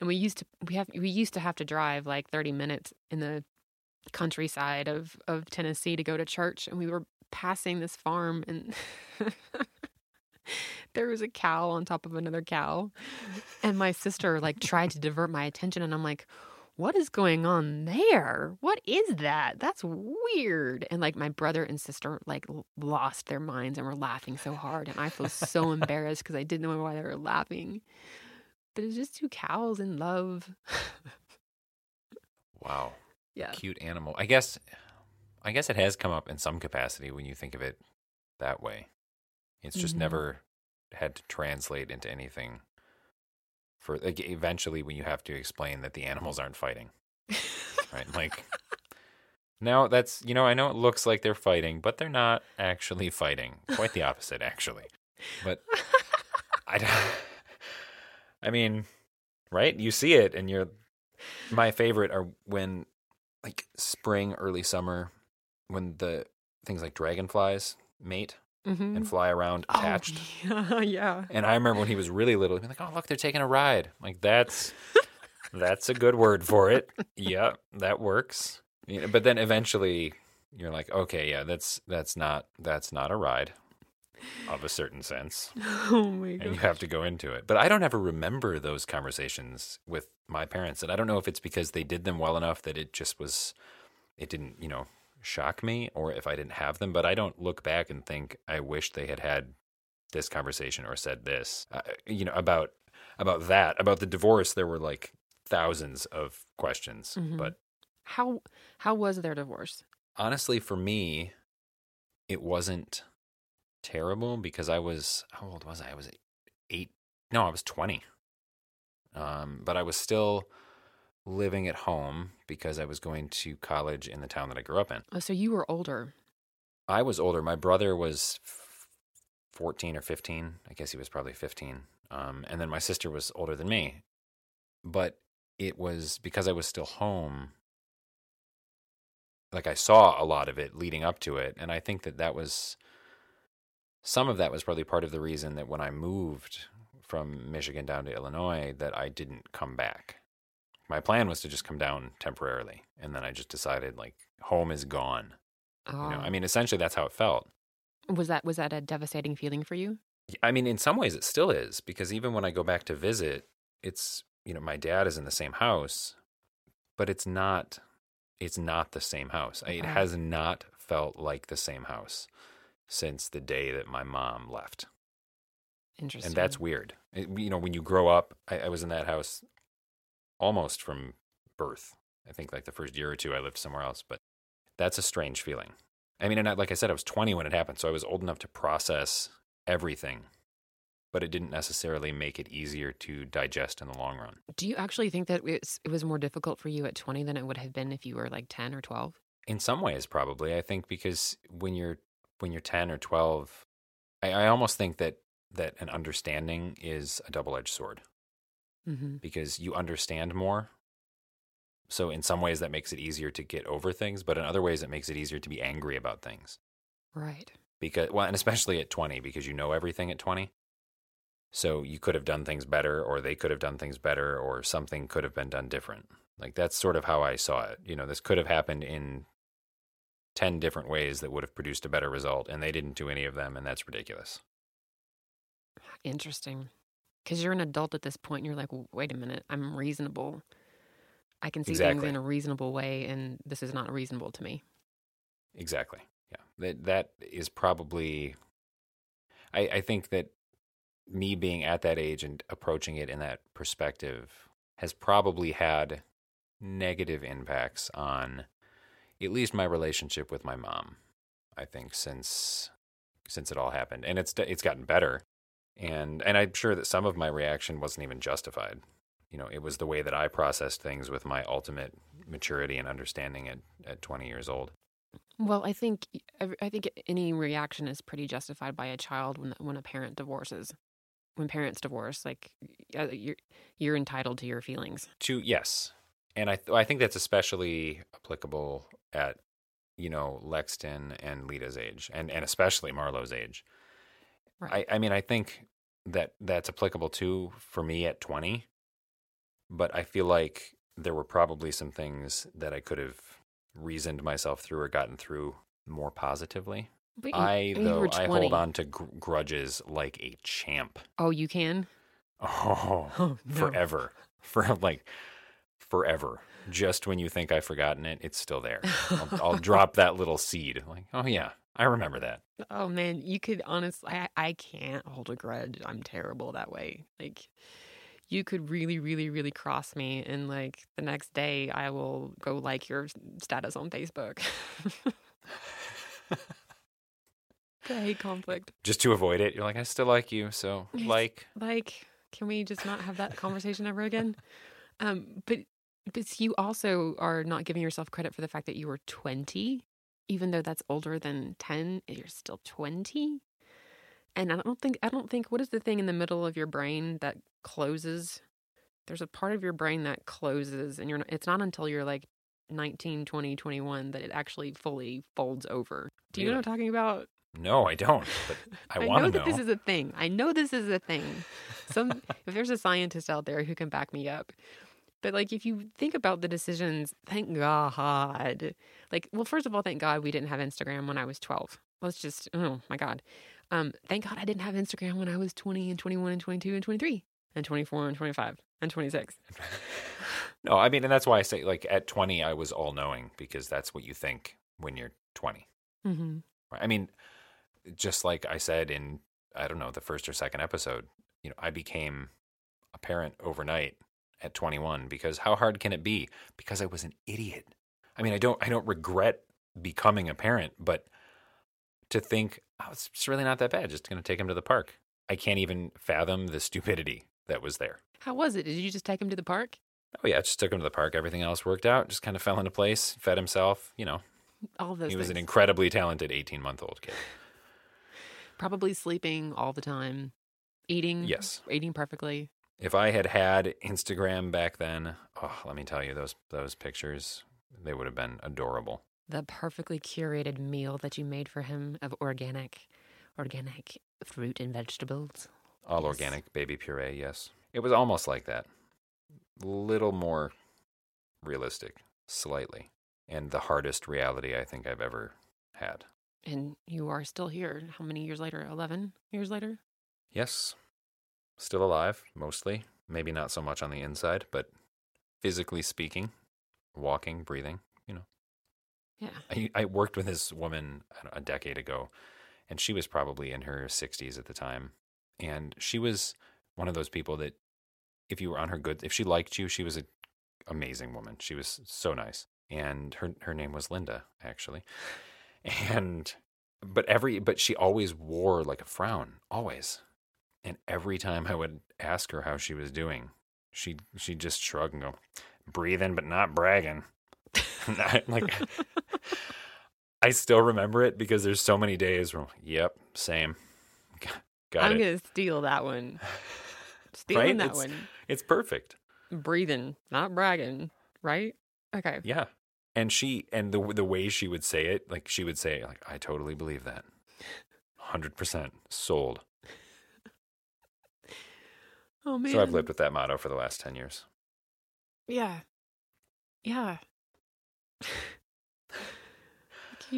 and we used to we have we used to have to drive like thirty minutes in the countryside of of Tennessee to go to church, and we were passing this farm and. there was a cow on top of another cow and my sister like tried to divert my attention and i'm like what is going on there? What is that? That's weird. And like my brother and sister like lost their minds and were laughing so hard. And I feel so embarrassed because I didn't know why they were laughing. But it's just two cows in love. Wow. Yeah. cute animal. I guess I guess it has come up in some capacity when you think of it that way. It's just Mhm. never had to translate into anything for like eventually when you have to explain that the animals aren't fighting, right? Like now that's you know, I know it looks like they're fighting, but they're not actually fighting. Quite the opposite actually. But I don't- I mean, right? You see it and you're my favorite are when like spring, early summer, when the things like dragonflies mate Mhm. and fly around attached. Oh, yeah, yeah. And I remember when he was really little, he'd be like, "Oh, look, they're taking a ride." Like that's that's a good word for it. Yeah, that works. You know, but then eventually, you're like, "Okay, yeah, that's that's not that's not a ride of a certain sense." Oh my and you have to go into it. But I don't ever remember those conversations with my parents, and I don't know if it's because they did them well enough that it just was, it didn't, you know, shock me, or if I didn't have them. But I don't look back and think I wish they had had this conversation or said this, uh, you know, about about that, about the divorce. There were like thousands of questions, Mhm. but How how was their divorce? honestly, for me, it wasn't terrible because I was how old was I? I was eight. No, I was twenty. Um, but I was still living at home because I was going to college in the town that I grew up in. Oh, so you were older. I was older. My brother was f- fourteen or fifteen. I guess he was probably fifteen. Um, and then my sister was older than me. But it was because I was still home like I saw a lot of it leading up to it, and I think that that was some of that was probably part of the reason that when I moved from Michigan down to Illinois, that I didn't come back. My plan was to just come down temporarily, and then I just decided like home is gone. Oh. You know, I ah. mean, essentially that's how it felt. was that was that a devastating feeling for you? I mean, in some ways it still is because even when I go back to visit, it's you know my dad is in the same house, but it's not it's not the same house. It has not felt like the same house since the day that my mom left, Interesting. and that's weird. It- you know, when you grow up, I, I was in that house almost from birth. I think like the first year or two I lived somewhere else, but that's a strange feeling. I mean, and I, like I said, I was 20 when it happened, so I was old enough to process everything, but it didn't necessarily make it easier to digest in the long run. Do you actually think that it's, it was more difficult for you at 20 than it would have been if you were like 10 or 12? In some ways, probably. I think because when you're when you're 10 or 12, I, I almost think that that an understanding is a double edged sword Mm-hmm. because you understand more. So in some ways that makes it easier to get over things, but in other ways it makes it easier to be angry about things. Right. because well and especially at 20 because you know everything at 20 so you could have done things better or they could have done things better or something could have been done different like that's sort of how i saw it you know this could have happened in 10 different ways that would have produced a better result and they didn't do any of them and that's ridiculous Interesting. Because you're an adult at this point and you're like, "W- wait a minute, I'm reasonable. I can see Exactly. things in a reasonable way, and this is not reasonable to me. exactly yeah that that is probably i i think that me being at that age and approaching it in that perspective has probably had negative impacts on at least my relationship with my mom i think since since it all happened. And it's it's gotten better. And and i'm sure that some of my reaction wasn't even justified. You know it was the way that i processed things with my ultimate maturity and understanding at at 20 years old. Well, I think I think any reaction is pretty justified by a child when when a parent divorces. When parents divorce, like uh, you're you're entitled to your feelings. to yes and i th- i think that's especially applicable at you know lexton and Leta's age and and especially Marlo's age Right. i i mean i think that that's applicable too for me at 20 but i feel like there were probably some things that i could have reasoned myself through or gotten through more positively But you- i though i hold on to gr- grudges like a champ Oh, you can. oh Oh, no. forever for like forever just when you think i've forgotten it it's still there I'll, I'll drop that little seed like oh yeah i remember that Oh man, you could honestly. I, I can't hold a grudge. I'm terrible that way. Like, you could really, really, really cross me, and like the next day, I will go like your status on Facebook. I hate conflict. Just to avoid it, you're like, I still like you, so like. Like, can we just not have that conversation ever again? Um, but but you also are not giving yourself credit for the fact that you were 20, even though that's older than 10, eh, you're still 20. And I don't think I don't think what is the thing in the middle of your brain that closes? There's a part of your brain that closes and you're not, it's not until you're like 19, 20, 21 that it actually fully folds over. Do you know what I'm talking about? No, I don't. But I, I want know to that this is a thing. I know this is a thing. Some if there's a scientist out there who can back me up. But like if you think about the decisions, thank God. Like, well, first of all, thank God we didn't have Instagram when I was 12. Let's just oh my God. Um, thank God I didn't have Instagram when I was 20 and 21 and 22 and 23 and 24 and 25 and 26. No, I mean, and that's why I say, like, at 20, I was all knowing because that's what you think when you're 20. Mm-hmm. I mean, just like I said in, I don't know, the first or second episode, you know, I became a parent overnight at 21 because how hard can it be? Because I was an idiot. I mean, I don't, I don't regret becoming a parent, but to think, oh, it's really not that bad. Just going to take him to the park. I can't even fathom the stupidity that was there. How was it? Did you just take him to the park? Oh yeah, I just took him to the park. Everything else worked out. Just kind of fell into place. Fed himself. You know, All of those he was an incredibly talented 18 month old kid. Probably sleeping all the time, eating. Yes. eating perfectly. If I had had Instagram back then, oh, let me tell you, those those pictures, they would have been adorable. the perfectly curated meal that you made for him of organic organic fruit and vegetables. All Yes. organic baby puree. Yes, it was almost like that. Little more realistic, slightly, and the hardest reality I think I've ever had. And you are still here. How many years later? 11 years later? Yes, still alive, mostly. Maybe not so much on the inside, but physically speaking, walking, breathing, you know. Yeah. I, I worked with this woman I don't know, a decade ago, and she was probably in her 60s at the time. And she was one of those people that, if you were on her good, if she liked you, she was an amazing woman. She was so nice. And her, her name was Linda, actually. And, but every, but she always wore like a frown, always. And every time I would ask her how she was doing, she she'd just shrug and go, breathing but not bragging. I- like I still remember it because there's so many days where, yep, same. Got I'm it. going to steal that one. Stealing Right? that It's- one. It's perfect. Breathing, not bragging, right? Okay. Yeah. And she and the the way she would say it, like she would say like I totally believe that. 100% sold. Oh man. So I've lived with that motto for the last 10 years. Yeah. Yeah.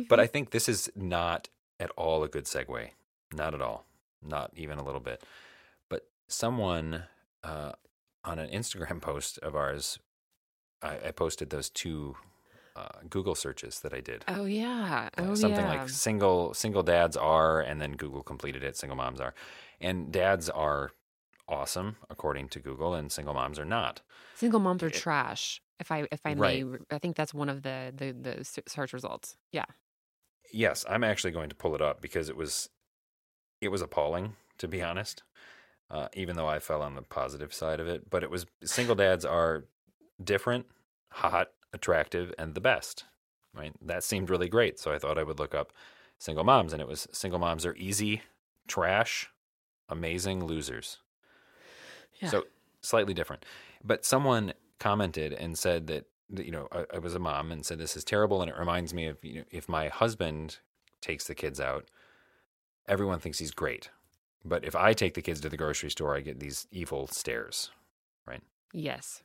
But I think this is not at all a good segue. Not at all. Not even a little bit. But someone uh, on an Instagram post of ours, I, I posted those two uh, Google searches that I did. Oh yeah. Uh, Oh something yeah. like single single dads are, and then Google completed it. Single moms are, and dads are awesome according to Google, and single moms are not. Single moms are trash. If I if I may, Right. I think that's one of the the the search results. Yeah. Yes, I'm actually going to pull it up because it was it was appalling to be honest. Uh, even though I fell on the positive side of it, but it was single dads are different, hot, attractive, and the best. Right? That seemed really great, so I thought I would look up single moms, and it was single moms are easy, trash, amazing losers. Yeah. So slightly different. But someone commented and said that, that you know I, I was a mom and said this is terrible and it reminds me of you know if my husband takes the kids out, everyone thinks he's great, but if I take the kids to the grocery store, I get these evil stares, right? yes.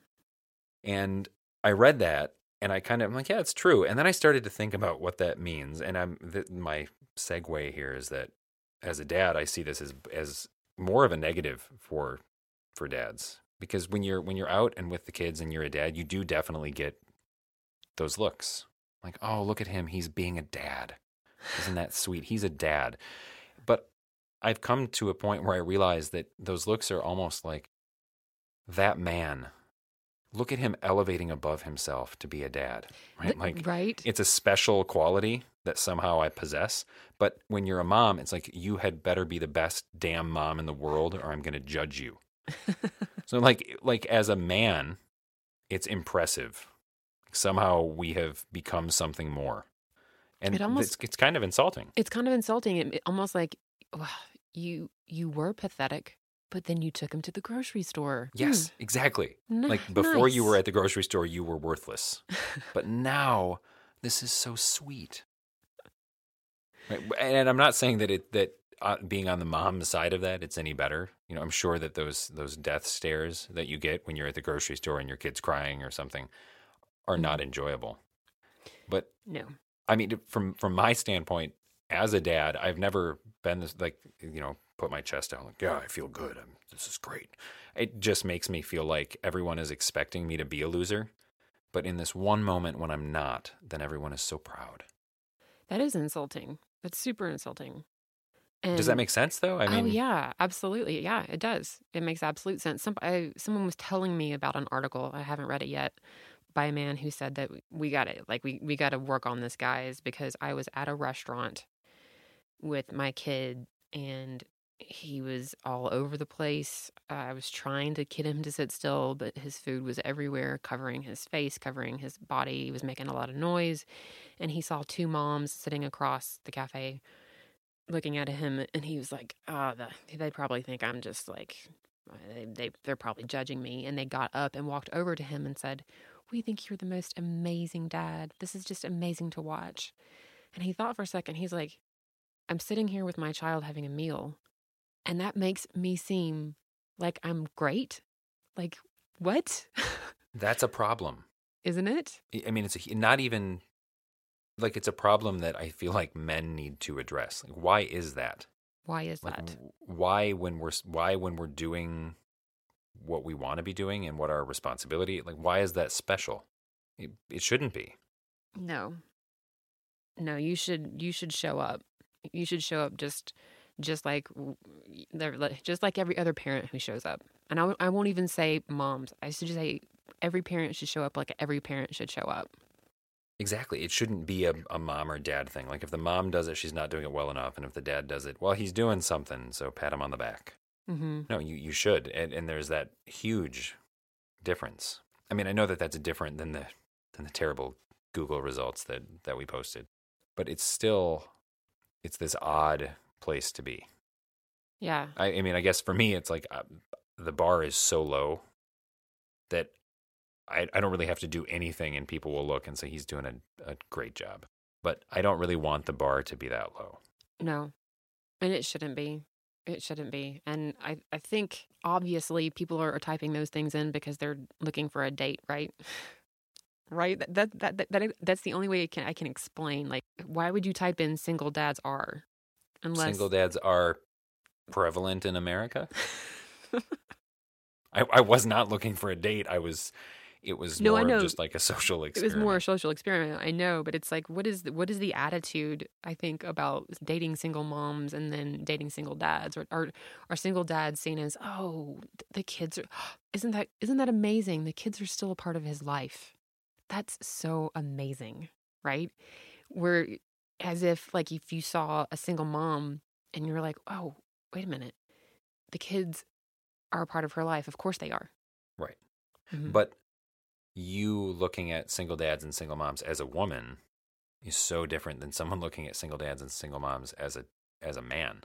And I read that and I kind of I'm like yeah it's true. And then I started to think about what that means. And I'm th- my segue here is that as a dad, I see this as as more of a negative for for dads because when you're when you're out and with the kids and you're a dad, you do definitely get those looks like oh look at him he's being a dad isn't that sweet he's a dad but i've come to a point where i realize that those looks are almost like that man, look at him elevating above himself to be a dad, right? Like, right? it's a special quality that somehow I possess. But when you're a mom, it's like you had better be the best damn mom in the world, or I'm going to judge you. so, like, like as a man, it's impressive. Somehow we have become something more, and It almost- it's, it's kind of insulting. It's kind of insulting. It, it almost like wow, you you were pathetic, but then you took him to the grocery store. Yes, exactly. Hmm. Like N- before you were at the grocery store, you were worthless. but now this is so sweet. Right? And I'm not saying that it that uh, being on the mom side of that it's any better. You know, I'm sure that those those death stares that you get when you're at the grocery store and your kid's crying or something are not Mm-hmm. enjoyable. But No. I mean, from from my standpoint as a dad, I've never been this like you know put my chest out like yeah I feel good. I'm, this is great. It just makes me feel like everyone is expecting me to be a loser, but in this one moment when I'm not, then everyone is so proud. That is insulting. That's super insulting. And Does that make sense though? I oh, mean, oh yeah, absolutely. Yeah, it does. It makes absolute sense. Some I, someone was telling me about an article. I haven't read it yet by a man who said that we got it. like we we got to work on this, guys, because I was at a restaurant with my kid and he was all over the place. I was trying to get him to sit still, but his food was everywhere, covering his face, covering his body. He was making a lot of noise. And he saw two moms sitting across the cafe looking at him and he was like, "Ah, the, they probably think I'm just like they, they they're probably judging me." And they got up and walked over to him and said, "We think you're the most amazing dad. This is just amazing to watch." And he thought for a second. He's like, "I'm sitting here with my child having a meal, and that makes me seem like I'm great. Like what? that's a problem. Isn't it? I- I mean, it's a, not even like it's a problem that I feel like men need to address. Like, why is that? Why is Like, that? why when we're why when we're doing what we want to be doing and what our responsibility like why is that special? It, it shouldn't be. No. No, you should you should show up. You should show up just just like just like every other parent who shows up. And I, I won't even say moms. I should just say every parent should show up like every parent should show up. Exactly. It shouldn't be a, a mom or dad thing. Like if the mom does it, she's not doing it well enough, and if the dad does it, well, he's doing something, so pat him on the back. Mm-hmm. No, you you should, and and there's that huge difference. I mean, I know that that's different than the than the terrible Google results that that we posted, but it's still it's this odd place to be. Yeah. I, I mean, I guess for me, it's like uh, the bar is so low that I, I don't really have to do anything, and people will look and say he's doing a, a great job. But I don't really want the bar to be that low. No. And it shouldn't be. It shouldn't be. And I, I think obviously people are, are typing those things in because they're looking for a date, right? right? That, that, that, that, that that's the only way I can, I can explain. Like, why would you type in single dads are? Unless Single dads are prevalent in America. I, I was not looking for a date. I was. It was No, more I know. just like a social experiment. it was more a social experiment. I know, but it's like, what is the, what is the attitude? I think about dating single moms and then dating single dads, or are are single dads seen as oh the kids are isn't that isn't that amazing? The kids are still a part of his life. That's so amazing, right? Where as if like if you saw a single mom and you're like, oh wait a minute, the kids are a part of her life. Of course they are. right. Mhm. But you looking at single dads and single moms as a woman is so different than someone looking at single dads and single moms as a as a man.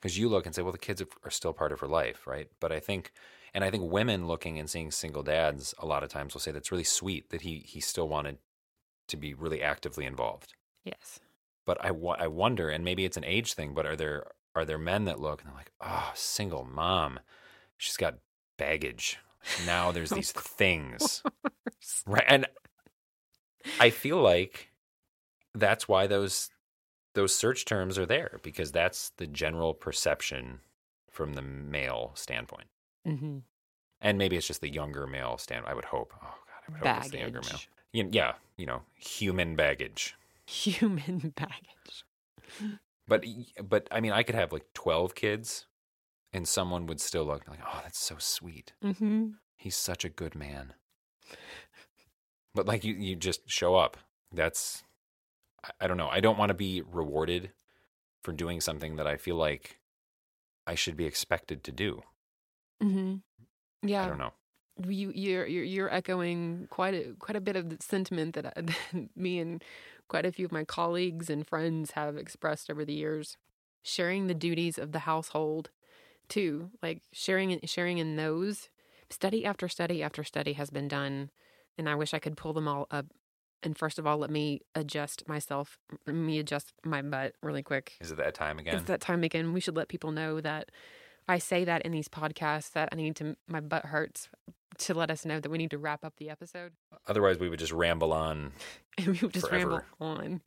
Because you look and say, well, the kids are still part of her life, right? But I think, and I think women looking and seeing single dads a lot of times will say that's really sweet that he he still wanted to be really actively involved. yes. But I, I wonder, and maybe it's an age thing, but are there are there men that look and they're like, oh, single mom, she's got baggage. Now there's these things, right? And I feel like that's why those those search terms are there because that's the general perception from the male standpoint, Mm-hmm. and maybe it's just the younger male stand. I would hope. Oh God, I would hope it's the younger male. Baggage. Y- Yeah, you know, human baggage. Human baggage. But but I mean, I could have like twelve kids, and someone would still look like, oh, that's so sweet. Mm-hmm. He's such a good man. But like you, you just show up. That's, I, don't know. I don't want to be rewarded for doing something that I feel like I should be expected to do. Mm-hmm. Yeah. I don't know. you you're you're, you're echoing quite a quite a bit of the sentiment that, I, that me and quite a few of my colleagues and friends have expressed over the years sharing the duties of the household too like sharing sharing in those study after study after study has been done and I wish I could pull them all up and first of all let me adjust myself let me adjust my butt really quick Is it that time again? it's that time again. We should let people know that I say that in these podcasts that I need to, my butt hurts to let us know that we need to wrap up the episode. Otherwise, we would just ramble on. And we would just ramble on.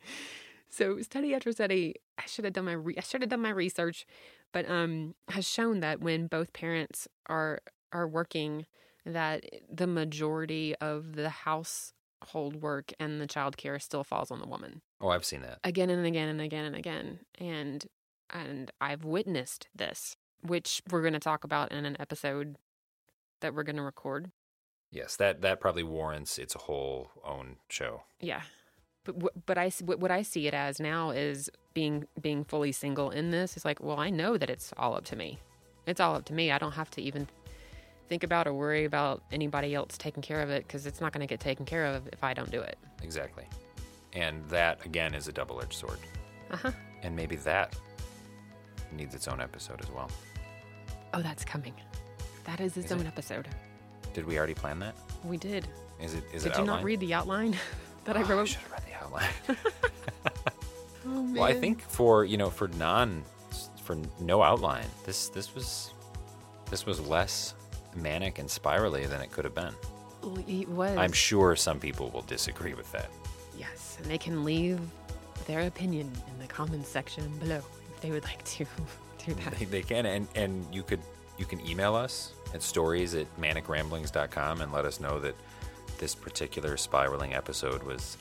So study after study, I should have done my re- I should have done my research, but um has shown that when both parents are are working, that the majority of the household work and the child care still falls on the woman Oh, I've seen that. again and again and again and again and and I've witnessed this which we're going to talk about in an episode that we're going to record Yes, that that probably warrants its whole own show. yeah but but I what I see it as now is being being fully single in this is like well I know that it's all up to me it's all up to me I don't have to even think about or worry about anybody else taking care of it because it's not going to get taken care of if I don't do it Exactly. And that again is a double-edged sword. uh-huh And maybe that needs its own episode as well. oh that's coming that is its Is own it? episode Did we already plan that? we did Is it is did it Did you not read the outline that I Oh, wrote should have read the outline. Oh, well, I think for you know for non for no outline, this this was this was less manic and spirally than it could have been. It was. I'm sure some people will disagree with that. Yes, and they can leave their opinion in the comments section below if they would like to do that. They, they can, and and you could you can email us at stories at manicramblings.com and let us know that this particular spiraling episode was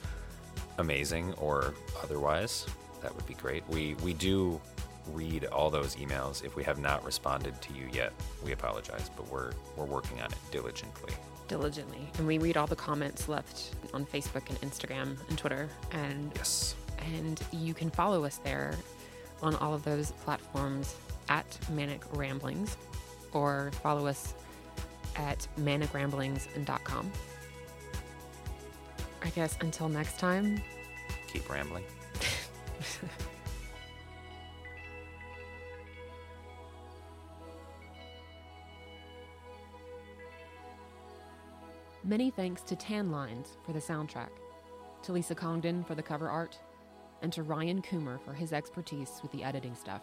amazing or otherwise. That would be great. We we do read all those emails. If we have not responded to you yet, we apologize, but we're we're working on it diligently. diligently. And we read all the comments left on Facebook and Instagram and Twitter. And Yes. and you can follow us there on all of those platforms at Manic Ramblings or follow us at manicramblings.com. I guess until next time, Keep rambling. Many thanks to Tan Lines for the soundtrack, to Lisa Congdon for the cover art, and to Ryan Coomer for his expertise with the editing stuff.